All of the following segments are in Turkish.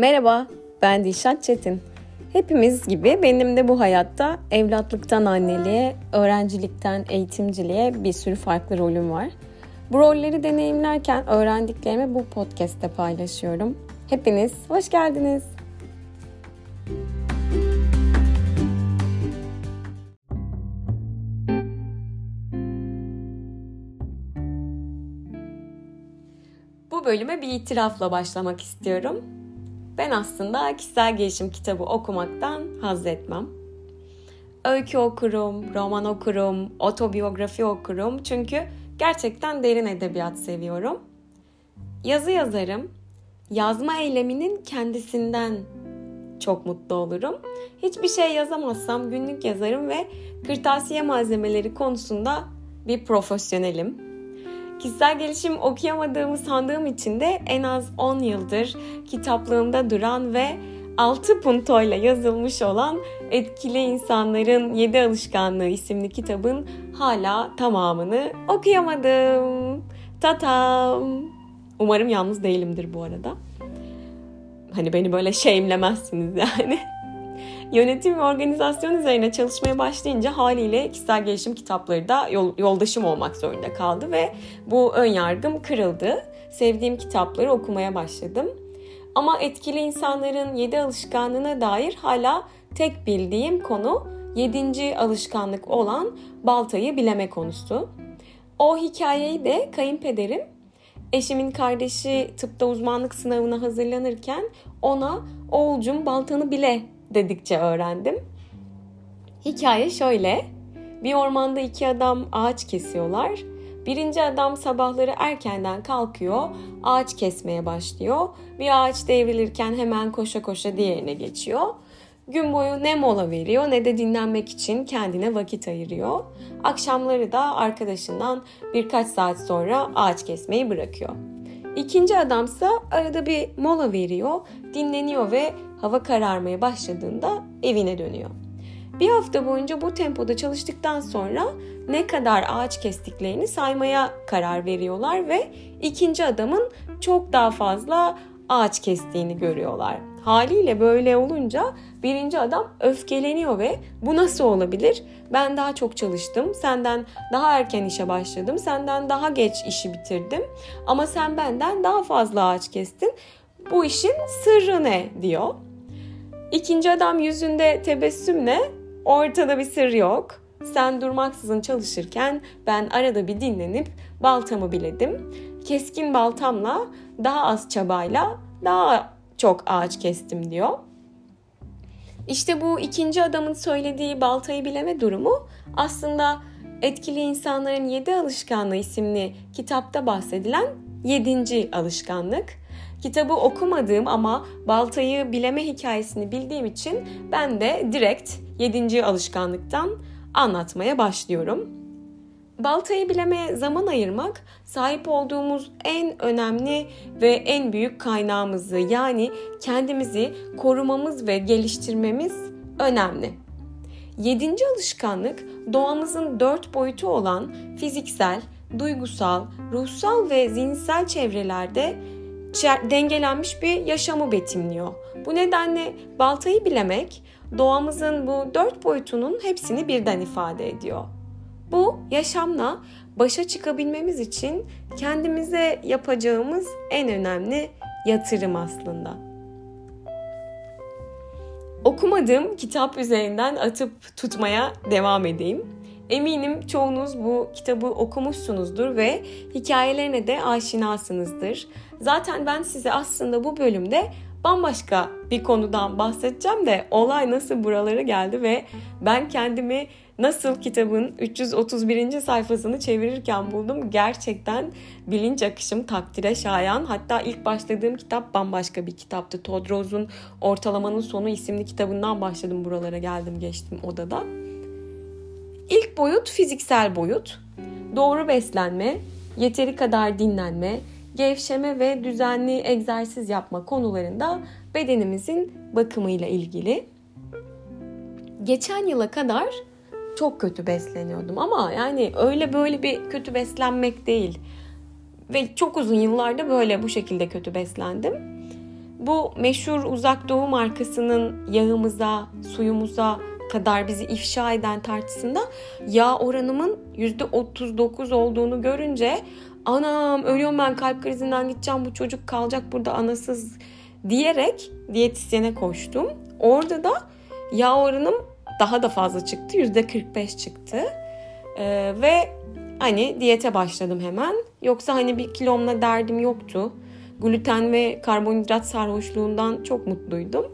Merhaba, ben Dilşat Çetin. Hepimiz gibi benim de bu hayatta evlatlıktan anneliğe, öğrencilikten eğitimciliğe bir sürü farklı rolüm var. Bu rolleri deneyimlerken öğrendiklerimi bu podcast'te paylaşıyorum. Hepiniz hoş geldiniz. Bu bölüme bir itirafla başlamak istiyorum. Ben aslında kişisel gelişim kitabı okumaktan haz etmem. Öykü okurum, roman okurum, otobiyografi okurum çünkü gerçekten derin edebiyat seviyorum. Yazı yazarım. Yazma eyleminin kendisinden çok mutlu olurum. Hiçbir şey yazamazsam günlük yazarım ve kırtasiye malzemeleri konusunda bir profesyonelim. Kişisel gelişim okuyamadığımı sandığım için de en az 10 yıldır kitaplığımda duran ve 6 puntoyla yazılmış olan Etkili İnsanların 7 Alışkanlığı isimli kitabın hala tamamını okuyamadım. Tatam. Umarım yalnız değilimdir bu arada. Hani beni böyle şeyimlemezsiniz yani. Yönetim ve organizasyon üzerine çalışmaya başlayınca haliyle kişisel gelişim kitapları da yol, yoldaşım olmak zorunda kaldı ve bu ön yargım kırıldı. Sevdiğim kitapları okumaya başladım. Ama etkili insanların yedi alışkanlığına dair hala tek bildiğim konu yedinci alışkanlık olan baltayı bileme konusu. O hikayeyi de kayınpederim eşimin kardeşi tıpta uzmanlık sınavına hazırlanırken ona oğulcum baltanı bile dedikçe öğrendim. Hikaye şöyle. Bir ormanda iki adam ağaç kesiyorlar. Birinci adam sabahları erkenden kalkıyor, ağaç kesmeye başlıyor. Bir ağaç devrilirken hemen koşa koşa diğerine geçiyor. Gün boyu ne mola veriyor ne de dinlenmek için kendine vakit ayırıyor. Akşamları da arkadaşından birkaç saat sonra ağaç kesmeyi bırakıyor. İkinci adamsa arada bir mola veriyor, dinleniyor ve hava kararmaya başladığında evine dönüyor. Bir hafta boyunca bu tempoda çalıştıktan sonra ne kadar ağaç kestiklerini saymaya karar veriyorlar ve ikinci adamın çok daha fazla ağaç kestiğini görüyorlar. Haliyle böyle olunca birinci adam öfkeleniyor ve bu nasıl olabilir? Ben daha çok çalıştım, senden daha erken işe başladım, senden daha geç işi bitirdim ama sen benden daha fazla ağaç kestin. Bu işin sırrı ne diyor. İkinci adam yüzünde tebessümle ortada bir sır yok. Sen durmaksızın çalışırken ben arada bir dinlenip baltamı biledim. Keskin baltamla daha az çabayla daha çok ağaç kestim diyor. İşte bu ikinci adamın söylediği baltayı bileme durumu aslında Etkili İnsanların Yedi Alışkanlığı isimli kitapta bahsedilen yedinci alışkanlık. Kitabı okumadığım ama baltayı bileme hikayesini bildiğim için ben de direkt yedinci alışkanlıktan anlatmaya başlıyorum. Baltayı bileme zaman ayırmak sahip olduğumuz en önemli ve en büyük kaynağımızı yani kendimizi korumamız ve geliştirmemiz önemli. Yedinci alışkanlık doğamızın dört boyutu olan fiziksel, duygusal, ruhsal ve zihinsel çevrelerde dengelenmiş bir yaşamı betimliyor. Bu nedenle baltayı bilemek doğamızın bu dört boyutunun hepsini birden ifade ediyor. Bu yaşamla başa çıkabilmemiz için kendimize yapacağımız en önemli yatırım aslında. Okumadığım kitap üzerinden atıp tutmaya devam edeyim. Eminim çoğunuz bu kitabı okumuşsunuzdur ve hikayelerine de aşinasınızdır. Zaten ben size aslında bu bölümde bambaşka bir konudan bahsedeceğim de olay nasıl buralara geldi ve ben kendimi nasıl kitabın 331. sayfasını çevirirken buldum. Gerçekten bilinç akışım takdire şayan. Hatta ilk başladığım kitap bambaşka bir kitaptı. Todroz'un Ortalamanın Sonu isimli kitabından başladım buralara geldim geçtim odada. İlk boyut fiziksel boyut. Doğru beslenme, yeteri kadar dinlenme, gevşeme ve düzenli egzersiz yapma konularında bedenimizin bakımıyla ilgili. Geçen yıla kadar çok kötü besleniyordum ama yani öyle böyle bir kötü beslenmek değil. Ve çok uzun yıllarda böyle bu şekilde kötü beslendim. Bu meşhur uzak doğu markasının yağımıza, suyumuza kadar bizi ifşa eden tartısında yağ oranımın %39 olduğunu görünce anam ölüyorum ben kalp krizinden gideceğim bu çocuk kalacak burada anasız diyerek diyetisyene koştum. Orada da yağ oranım daha da fazla çıktı. %45 çıktı. Ee, ve hani diyete başladım hemen. Yoksa hani bir kilomla derdim yoktu. Gluten ve karbonhidrat sarhoşluğundan çok mutluydum.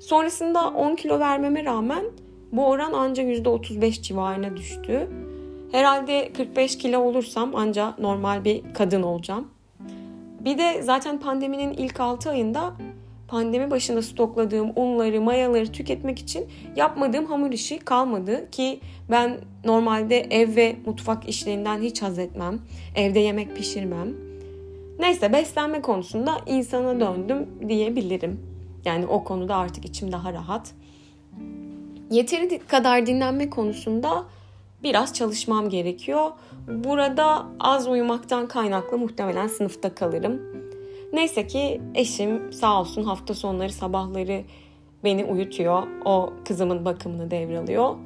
Sonrasında 10 kilo vermeme rağmen bu oran ancak %35 civarına düştü. Herhalde 45 kilo olursam ancak normal bir kadın olacağım. Bir de zaten pandeminin ilk 6 ayında pandemi başında stokladığım unları, mayaları tüketmek için yapmadığım hamur işi kalmadı ki ben normalde ev ve mutfak işlerinden hiç haz etmem. Evde yemek pişirmem. Neyse beslenme konusunda insana döndüm diyebilirim. Yani o konuda artık içim daha rahat. Yeteri kadar dinlenme konusunda biraz çalışmam gerekiyor. Burada az uyumaktan kaynaklı muhtemelen sınıfta kalırım. Neyse ki eşim sağ olsun hafta sonları sabahları beni uyutuyor. O kızımın bakımını devralıyor.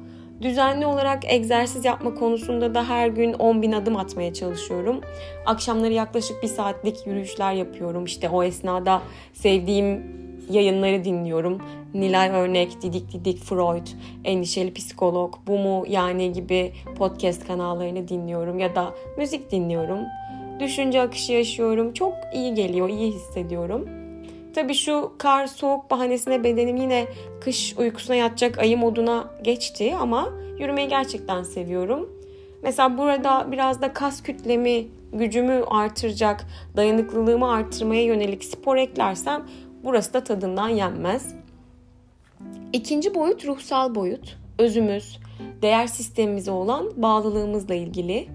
Düzenli olarak egzersiz yapma konusunda da her gün 10 bin adım atmaya çalışıyorum. Akşamları yaklaşık bir saatlik yürüyüşler yapıyorum. İşte o esnada sevdiğim yayınları dinliyorum. Nilay Örnek, Didik Didik Freud, Endişeli Psikolog, Bu Mu Yani gibi podcast kanallarını dinliyorum ya da müzik dinliyorum. Düşünce akışı yaşıyorum. Çok iyi geliyor, iyi hissediyorum. Tabii şu kar soğuk bahanesine bedenim yine kış uykusuna yatacak ayı moduna geçti ama yürümeyi gerçekten seviyorum. Mesela burada biraz da kas kütlemi, gücümü artıracak, dayanıklılığımı artırmaya yönelik spor eklersem burası da tadından yenmez. İkinci boyut ruhsal boyut. Özümüz, değer sistemimize olan bağlılığımızla ilgili.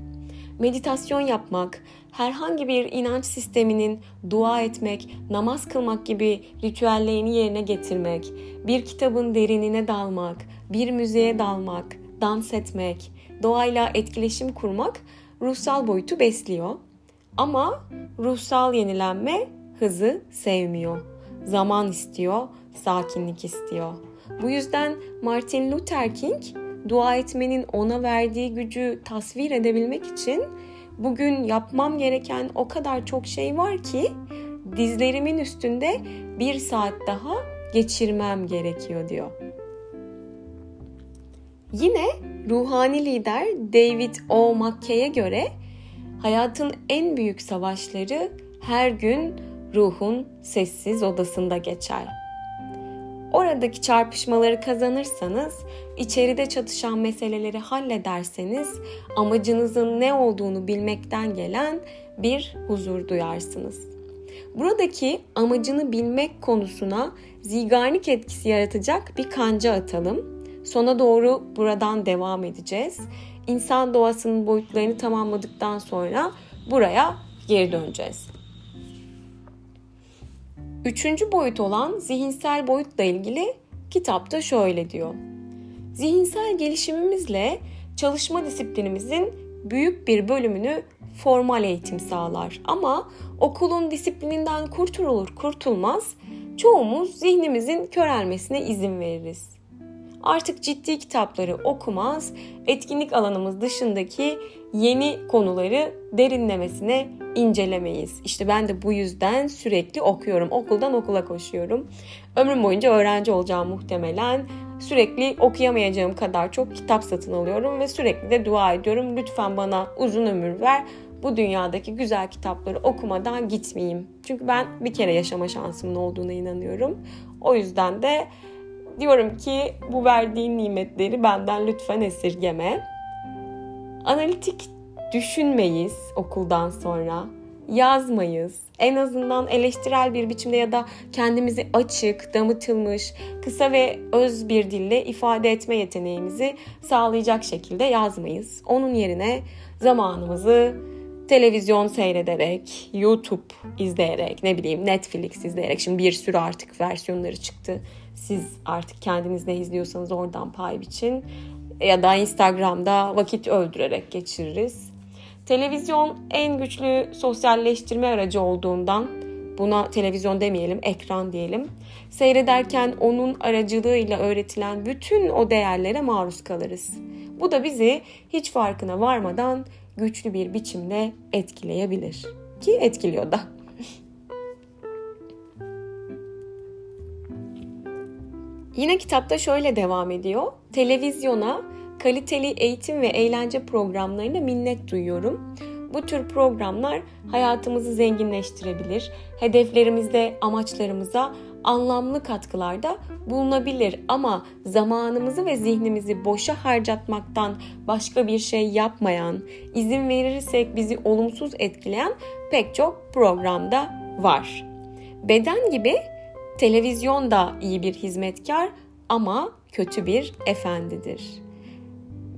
Meditasyon yapmak, herhangi bir inanç sisteminin dua etmek, namaz kılmak gibi ritüellerini yerine getirmek, bir kitabın derinine dalmak, bir müziğe dalmak, dans etmek, doğayla etkileşim kurmak ruhsal boyutu besliyor. Ama ruhsal yenilenme hızı sevmiyor. Zaman istiyor, sakinlik istiyor. Bu yüzden Martin Luther King dua etmenin ona verdiği gücü tasvir edebilmek için bugün yapmam gereken o kadar çok şey var ki dizlerimin üstünde bir saat daha geçirmem gerekiyor diyor. Yine ruhani lider David O. McKay'e göre hayatın en büyük savaşları her gün ruhun sessiz odasında geçer. Oradaki çarpışmaları kazanırsanız, içeride çatışan meseleleri hallederseniz amacınızın ne olduğunu bilmekten gelen bir huzur duyarsınız. Buradaki amacını bilmek konusuna zigarnik etkisi yaratacak bir kanca atalım. Sona doğru buradan devam edeceğiz. İnsan doğasının boyutlarını tamamladıktan sonra buraya geri döneceğiz. Üçüncü boyut olan zihinsel boyutla ilgili kitapta şöyle diyor. Zihinsel gelişimimizle çalışma disiplinimizin büyük bir bölümünü formal eğitim sağlar. Ama okulun disiplininden kurtulur kurtulmaz çoğumuz zihnimizin körelmesine izin veririz. Artık ciddi kitapları okumaz, etkinlik alanımız dışındaki yeni konuları derinlemesine incelemeyiz. İşte ben de bu yüzden sürekli okuyorum. Okuldan okula koşuyorum. Ömrüm boyunca öğrenci olacağım muhtemelen. Sürekli okuyamayacağım kadar çok kitap satın alıyorum ve sürekli de dua ediyorum. Lütfen bana uzun ömür ver. Bu dünyadaki güzel kitapları okumadan gitmeyeyim. Çünkü ben bir kere yaşama şansımın olduğuna inanıyorum. O yüzden de diyorum ki bu verdiğin nimetleri benden lütfen esirgeme. Analitik düşünmeyiz okuldan sonra. Yazmayız. En azından eleştirel bir biçimde ya da kendimizi açık, damıtılmış, kısa ve öz bir dille ifade etme yeteneğimizi sağlayacak şekilde yazmayız. Onun yerine zamanımızı televizyon seyrederek, YouTube izleyerek, ne bileyim Netflix izleyerek. Şimdi bir sürü artık versiyonları çıktı. Siz artık kendiniz ne izliyorsanız oradan pay biçin. Ya da Instagram'da vakit öldürerek geçiririz. Televizyon en güçlü sosyalleştirme aracı olduğundan buna televizyon demeyelim, ekran diyelim. Seyrederken onun aracılığıyla öğretilen bütün o değerlere maruz kalırız. Bu da bizi hiç farkına varmadan güçlü bir biçimde etkileyebilir. Ki etkiliyor da. Yine kitapta şöyle devam ediyor. Televizyona, kaliteli eğitim ve eğlence programlarına minnet duyuyorum. Bu tür programlar hayatımızı zenginleştirebilir, hedeflerimizde, amaçlarımıza anlamlı katkılarda bulunabilir ama zamanımızı ve zihnimizi boşa harcatmaktan başka bir şey yapmayan, izin verirsek bizi olumsuz etkileyen pek çok programda var. Beden gibi televizyon da iyi bir hizmetkar ama kötü bir efendidir.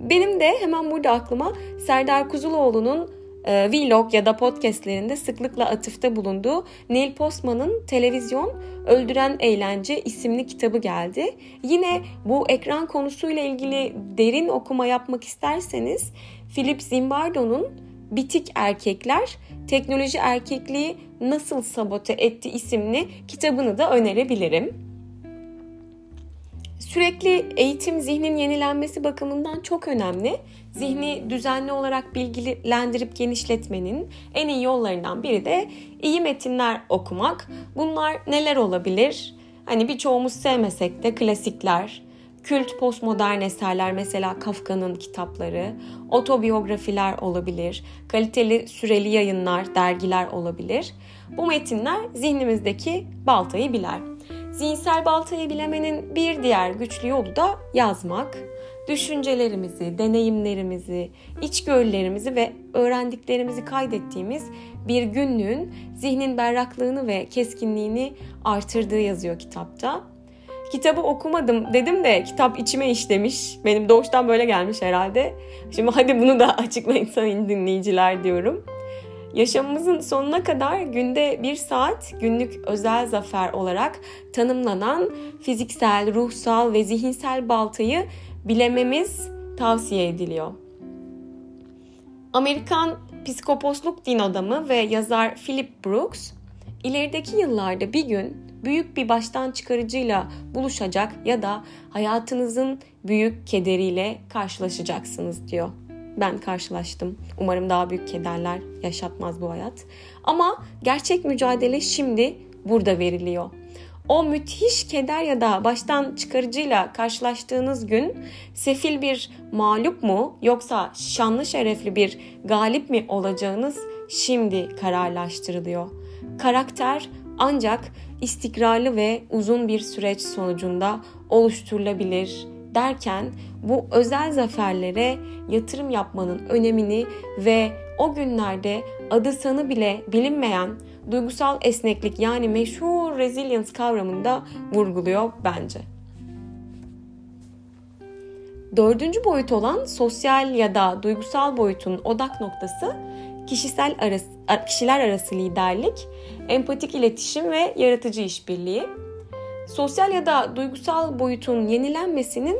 Benim de hemen burada aklıma Serdar Kuzuloğlu'nun e, vlog ya da podcastlerinde sıklıkla atıfta bulunduğu Neil Postman'ın Televizyon Öldüren Eğlence isimli kitabı geldi. Yine bu ekran konusuyla ilgili derin okuma yapmak isterseniz Philip Zimbardo'nun Bitik Erkekler Teknoloji Erkekliği Nasıl Sabote Etti isimli kitabını da önerebilirim. Sürekli eğitim zihnin yenilenmesi bakımından çok önemli. Zihni düzenli olarak bilgilendirip genişletmenin en iyi yollarından biri de iyi metinler okumak. Bunlar neler olabilir? Hani birçoğumuz sevmesek de klasikler, kült postmodern eserler mesela Kafka'nın kitapları, otobiyografiler olabilir, kaliteli süreli yayınlar, dergiler olabilir. Bu metinler zihnimizdeki baltayı biler. Zihinsel baltayı bilemenin bir diğer güçlü yolu da yazmak. Düşüncelerimizi, deneyimlerimizi, içgörülerimizi ve öğrendiklerimizi kaydettiğimiz bir günlüğün zihnin berraklığını ve keskinliğini artırdığı yazıyor kitapta. Kitabı okumadım dedim de kitap içime işlemiş. Benim doğuştan böyle gelmiş herhalde. Şimdi hadi bunu da açıklayın sayın dinleyiciler diyorum. Yaşamımızın sonuna kadar günde bir saat günlük özel zafer olarak tanımlanan fiziksel, ruhsal ve zihinsel baltayı bilememiz tavsiye ediliyor. Amerikan psikoposluk din adamı ve yazar Philip Brooks, ilerideki yıllarda bir gün büyük bir baştan çıkarıcıyla buluşacak ya da hayatınızın büyük kederiyle karşılaşacaksınız diyor ben karşılaştım. Umarım daha büyük kederler yaşatmaz bu hayat. Ama gerçek mücadele şimdi burada veriliyor. O müthiş keder ya da baştan çıkarıcıyla karşılaştığınız gün sefil bir mağlup mu yoksa şanlı şerefli bir galip mi olacağınız şimdi kararlaştırılıyor. Karakter ancak istikrarlı ve uzun bir süreç sonucunda oluşturulabilir derken bu özel zaferlere yatırım yapmanın önemini ve o günlerde adı sanı bile bilinmeyen duygusal esneklik yani meşhur resilience kavramını da vurguluyor bence. Dördüncü boyut olan sosyal ya da duygusal boyutun odak noktası kişisel arası, kişiler arası liderlik, empatik iletişim ve yaratıcı işbirliği. Sosyal ya da duygusal boyutun yenilenmesinin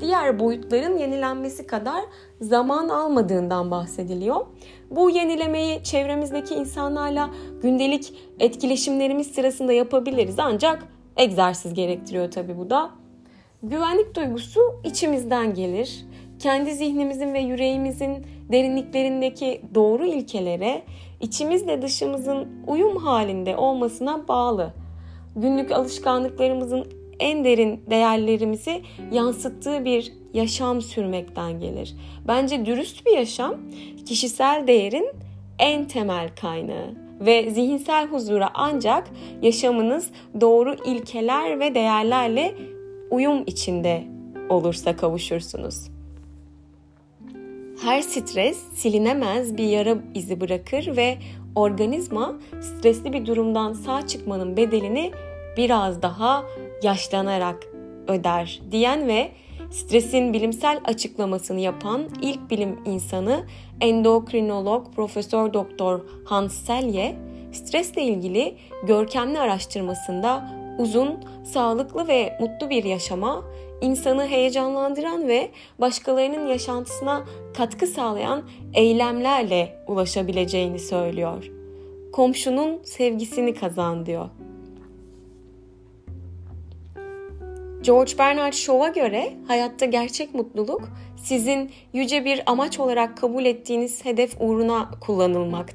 diğer boyutların yenilenmesi kadar zaman almadığından bahsediliyor. Bu yenilemeyi çevremizdeki insanlarla gündelik etkileşimlerimiz sırasında yapabiliriz ancak egzersiz gerektiriyor tabii bu da. Güvenlik duygusu içimizden gelir. Kendi zihnimizin ve yüreğimizin derinliklerindeki doğru ilkelere içimizle dışımızın uyum halinde olmasına bağlı. Günlük alışkanlıklarımızın en derin değerlerimizi yansıttığı bir yaşam sürmekten gelir. Bence dürüst bir yaşam kişisel değerin en temel kaynağı ve zihinsel huzura ancak yaşamınız doğru ilkeler ve değerlerle uyum içinde olursa kavuşursunuz. Her stres silinemez bir yara izi bırakır ve organizma stresli bir durumdan sağ çıkmanın bedelini biraz daha yaşlanarak öder diyen ve stresin bilimsel açıklamasını yapan ilk bilim insanı endokrinolog Profesör Doktor Hans Selye stresle ilgili görkemli araştırmasında uzun, sağlıklı ve mutlu bir yaşama, insanı heyecanlandıran ve başkalarının yaşantısına katkı sağlayan eylemlerle ulaşabileceğini söylüyor. komşunun sevgisini kazan diyor. George Bernard Shaw'a göre hayatta gerçek mutluluk sizin yüce bir amaç olarak kabul ettiğiniz hedef uğruna kullanılmak.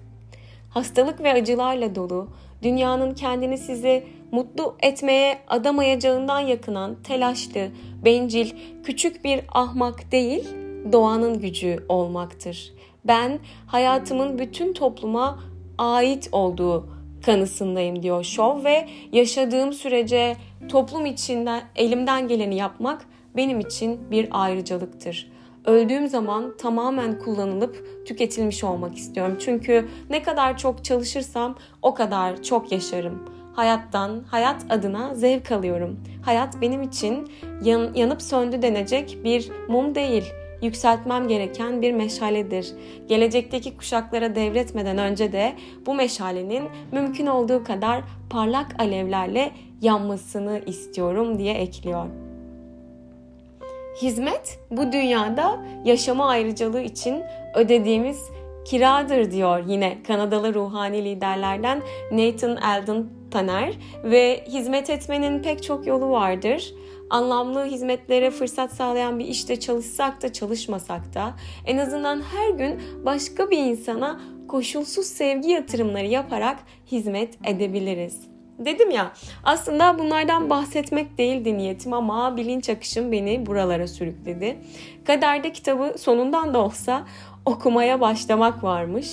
Hastalık ve acılarla dolu, dünyanın kendini sizi mutlu etmeye adamayacağından yakınan telaşlı, bencil, küçük bir ahmak değil, doğanın gücü olmaktır. Ben hayatımın bütün topluma ait olduğu kanısındayım diyor Şov ve yaşadığım sürece toplum içinde elimden geleni yapmak benim için bir ayrıcalıktır. Öldüğüm zaman tamamen kullanılıp tüketilmiş olmak istiyorum. Çünkü ne kadar çok çalışırsam o kadar çok yaşarım. Hayattan, hayat adına zevk alıyorum. Hayat benim için yan, yanıp söndü denecek bir mum değil yükseltmem gereken bir meşaledir. Gelecekteki kuşaklara devretmeden önce de bu meşalenin mümkün olduğu kadar parlak alevlerle yanmasını istiyorum diye ekliyor. Hizmet bu dünyada yaşama ayrıcalığı için ödediğimiz kiradır diyor yine Kanadalı ruhani liderlerden Nathan Eldon Taner ve hizmet etmenin pek çok yolu vardır anlamlı hizmetlere fırsat sağlayan bir işte çalışsak da çalışmasak da en azından her gün başka bir insana koşulsuz sevgi yatırımları yaparak hizmet edebiliriz. Dedim ya aslında bunlardan bahsetmek değildi niyetim ama bilinç akışım beni buralara sürükledi. Kaderde kitabı sonundan da olsa okumaya başlamak varmış.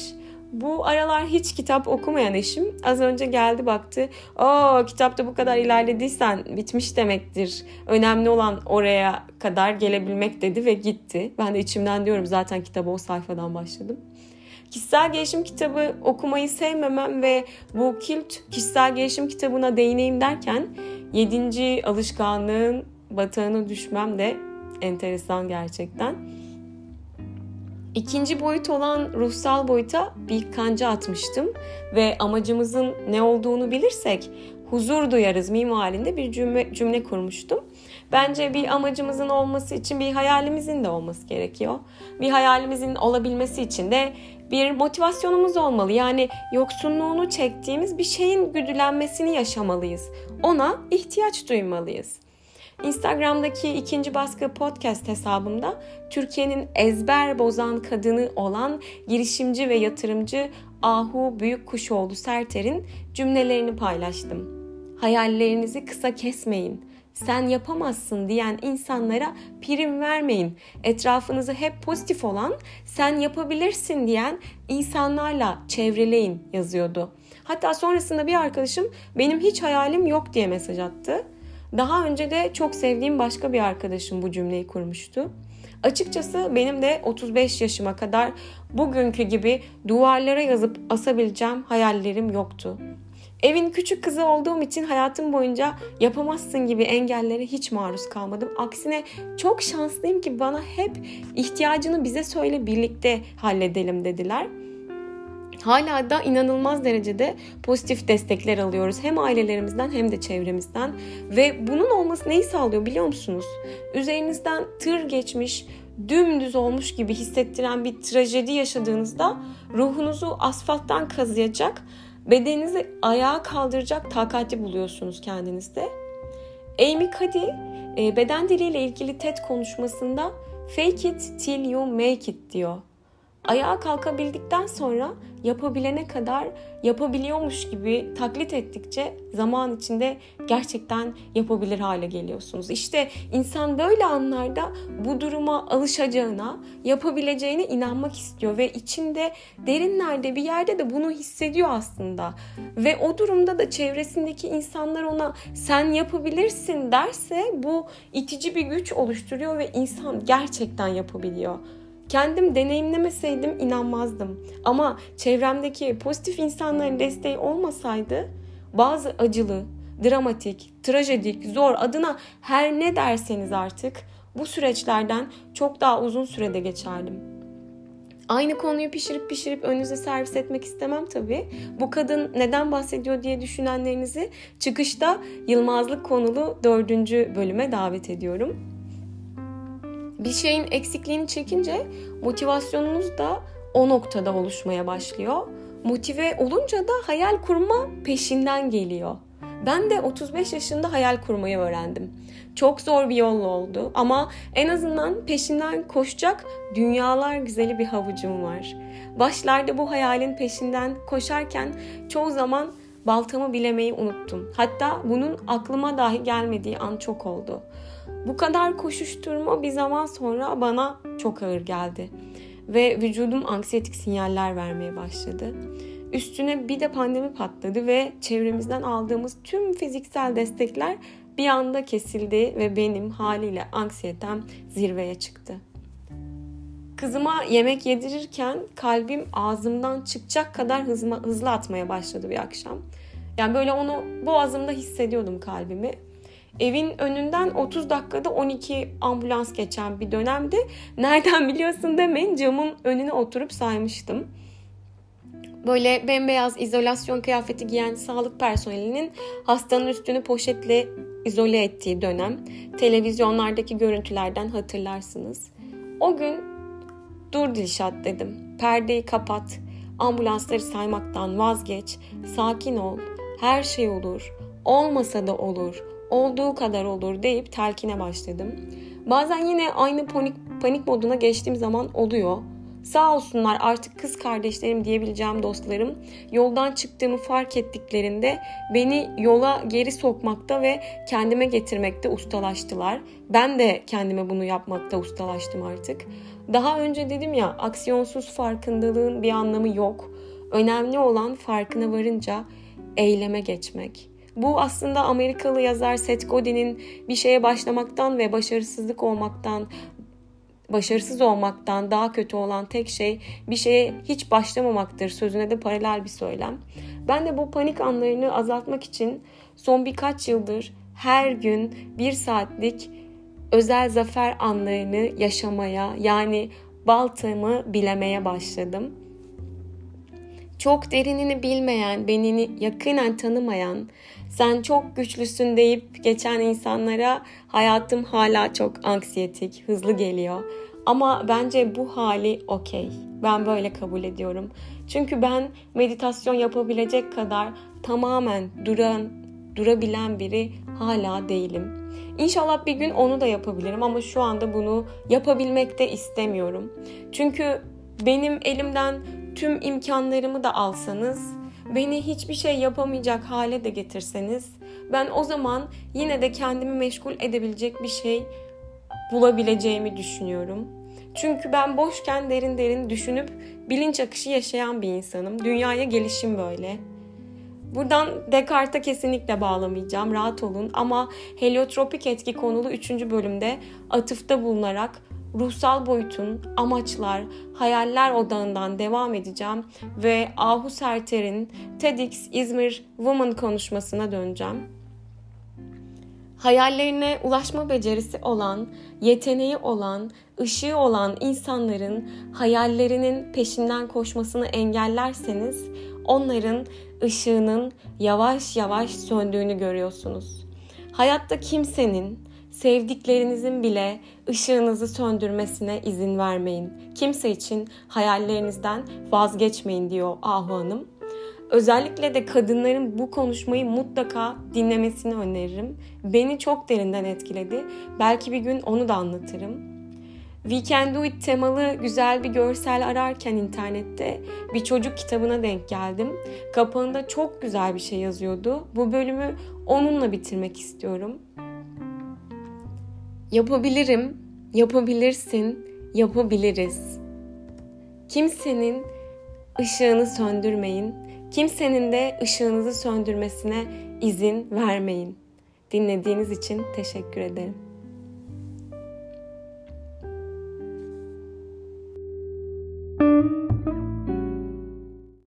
Bu aralar hiç kitap okumayan eşim az önce geldi baktı. O kitapta bu kadar ilerlediysen bitmiş demektir. Önemli olan oraya kadar gelebilmek dedi ve gitti. Ben de içimden diyorum zaten kitabı o sayfadan başladım. Kişisel gelişim kitabı okumayı sevmemem ve bu kilt kişisel gelişim kitabına değineyim derken yedinci alışkanlığın batağına düşmem de enteresan gerçekten. İkinci boyut olan ruhsal boyuta bir kanca atmıştım ve amacımızın ne olduğunu bilirsek huzur duyarız mimarinde bir cümle, cümle kurmuştum. Bence bir amacımızın olması için bir hayalimizin de olması gerekiyor. Bir hayalimizin olabilmesi için de bir motivasyonumuz olmalı. Yani yoksunluğunu çektiğimiz bir şeyin güdülenmesini yaşamalıyız. Ona ihtiyaç duymalıyız. Instagram'daki ikinci baskı podcast hesabımda Türkiye'nin ezber bozan kadını olan girişimci ve yatırımcı Ahu Büyükkuşoğlu Serter'in cümlelerini paylaştım. Hayallerinizi kısa kesmeyin. Sen yapamazsın diyen insanlara prim vermeyin. Etrafınızı hep pozitif olan, sen yapabilirsin diyen insanlarla çevreleyin yazıyordu. Hatta sonrasında bir arkadaşım benim hiç hayalim yok diye mesaj attı. Daha önce de çok sevdiğim başka bir arkadaşım bu cümleyi kurmuştu. Açıkçası benim de 35 yaşıma kadar bugünkü gibi duvarlara yazıp asabileceğim hayallerim yoktu. Evin küçük kızı olduğum için hayatım boyunca yapamazsın gibi engellere hiç maruz kalmadım. Aksine çok şanslıyım ki bana hep ihtiyacını bize söyle birlikte halledelim dediler hala da inanılmaz derecede pozitif destekler alıyoruz. Hem ailelerimizden hem de çevremizden. Ve bunun olması neyi sağlıyor biliyor musunuz? Üzerinizden tır geçmiş, dümdüz olmuş gibi hissettiren bir trajedi yaşadığınızda ruhunuzu asfalttan kazıyacak, bedeninizi ayağa kaldıracak takati buluyorsunuz kendinizde. Amy Cuddy e, beden diliyle ilgili TED konuşmasında fake it till you make it diyor ayağa kalkabildikten sonra yapabilene kadar yapabiliyormuş gibi taklit ettikçe zaman içinde gerçekten yapabilir hale geliyorsunuz. İşte insan böyle anlarda bu duruma alışacağına, yapabileceğine inanmak istiyor ve içinde derinlerde bir yerde de bunu hissediyor aslında. Ve o durumda da çevresindeki insanlar ona sen yapabilirsin derse bu itici bir güç oluşturuyor ve insan gerçekten yapabiliyor. Kendim deneyimlemeseydim inanmazdım. Ama çevremdeki pozitif insanların desteği olmasaydı bazı acılı, dramatik, trajedik, zor adına her ne derseniz artık bu süreçlerden çok daha uzun sürede geçerdim. Aynı konuyu pişirip pişirip önünüze servis etmek istemem tabii. Bu kadın neden bahsediyor diye düşünenlerinizi çıkışta Yılmazlık konulu dördüncü bölüme davet ediyorum bir şeyin eksikliğini çekince motivasyonunuz da o noktada oluşmaya başlıyor. motive olunca da hayal kurma peşinden geliyor. Ben de 35 yaşında hayal kurmayı öğrendim. Çok zor bir yol oldu ama en azından peşinden koşacak dünyalar güzeli bir havucum var. Başlarda bu hayalin peşinden koşarken çoğu zaman baltamı bilemeyi unuttum. Hatta bunun aklıma dahi gelmediği an çok oldu. Bu kadar koşuşturma bir zaman sonra bana çok ağır geldi ve vücudum anksiyetik sinyaller vermeye başladı. Üstüne bir de pandemi patladı ve çevremizden aldığımız tüm fiziksel destekler bir anda kesildi ve benim haliyle anksiyetem zirveye çıktı. Kızıma yemek yedirirken kalbim ağzımdan çıkacak kadar hızma, hızlı atmaya başladı bir akşam. Yani böyle onu boğazımda hissediyordum kalbimi. Evin önünden 30 dakikada 12 ambulans geçen bir dönemde nereden biliyorsun demeyin camın önüne oturup saymıştım. Böyle bembeyaz izolasyon kıyafeti giyen sağlık personelinin hastanın üstünü poşetle izole ettiği dönem. Televizyonlardaki görüntülerden hatırlarsınız. O gün dur Dilşat dedim. Perdeyi kapat. Ambulansları saymaktan vazgeç. Sakin ol. Her şey olur. Olmasa da olur. Olduğu kadar olur deyip telkine başladım. Bazen yine aynı panik, panik moduna geçtiğim zaman oluyor. Sağ olsunlar artık kız kardeşlerim diyebileceğim dostlarım yoldan çıktığımı fark ettiklerinde beni yola geri sokmakta ve kendime getirmekte ustalaştılar. Ben de kendime bunu yapmakta ustalaştım artık. Daha önce dedim ya aksiyonsuz farkındalığın bir anlamı yok. Önemli olan farkına varınca eyleme geçmek. Bu aslında Amerikalı yazar Seth Godin'in bir şeye başlamaktan ve başarısızlık olmaktan başarısız olmaktan daha kötü olan tek şey bir şeye hiç başlamamaktır sözüne de paralel bir söylem. Ben de bu panik anlarını azaltmak için son birkaç yıldır her gün bir saatlik özel zafer anlarını yaşamaya yani baltamı bilemeye başladım. Çok derinini bilmeyen, beni yakinen tanımayan, sen çok güçlüsün deyip geçen insanlara hayatım hala çok anksiyetik, hızlı geliyor. Ama bence bu hali okey. Ben böyle kabul ediyorum. Çünkü ben meditasyon yapabilecek kadar tamamen duran, durabilen biri hala değilim. İnşallah bir gün onu da yapabilirim ama şu anda bunu yapabilmek de istemiyorum. Çünkü benim elimden tüm imkanlarımı da alsanız beni hiçbir şey yapamayacak hale de getirseniz ben o zaman yine de kendimi meşgul edebilecek bir şey bulabileceğimi düşünüyorum. Çünkü ben boşken derin derin düşünüp bilinç akışı yaşayan bir insanım. Dünyaya gelişim böyle. Buradan Descartes'a kesinlikle bağlamayacağım. Rahat olun. Ama heliotropik etki konulu 3. bölümde atıfta bulunarak ruhsal boyutun, amaçlar, hayaller odağından devam edeceğim ve Ahu Serter'in TEDx İzmir Woman konuşmasına döneceğim. Hayallerine ulaşma becerisi olan, yeteneği olan, ışığı olan insanların hayallerinin peşinden koşmasını engellerseniz onların ışığının yavaş yavaş söndüğünü görüyorsunuz. Hayatta kimsenin sevdiklerinizin bile ışığınızı söndürmesine izin vermeyin. Kimse için hayallerinizden vazgeçmeyin diyor Ahu Hanım. Özellikle de kadınların bu konuşmayı mutlaka dinlemesini öneririm. Beni çok derinden etkiledi. Belki bir gün onu da anlatırım. We Do It temalı güzel bir görsel ararken internette bir çocuk kitabına denk geldim. Kapağında çok güzel bir şey yazıyordu. Bu bölümü onunla bitirmek istiyorum. Yapabilirim, yapabilirsin, yapabiliriz. Kimsenin ışığını söndürmeyin. Kimsenin de ışığınızı söndürmesine izin vermeyin. Dinlediğiniz için teşekkür ederim.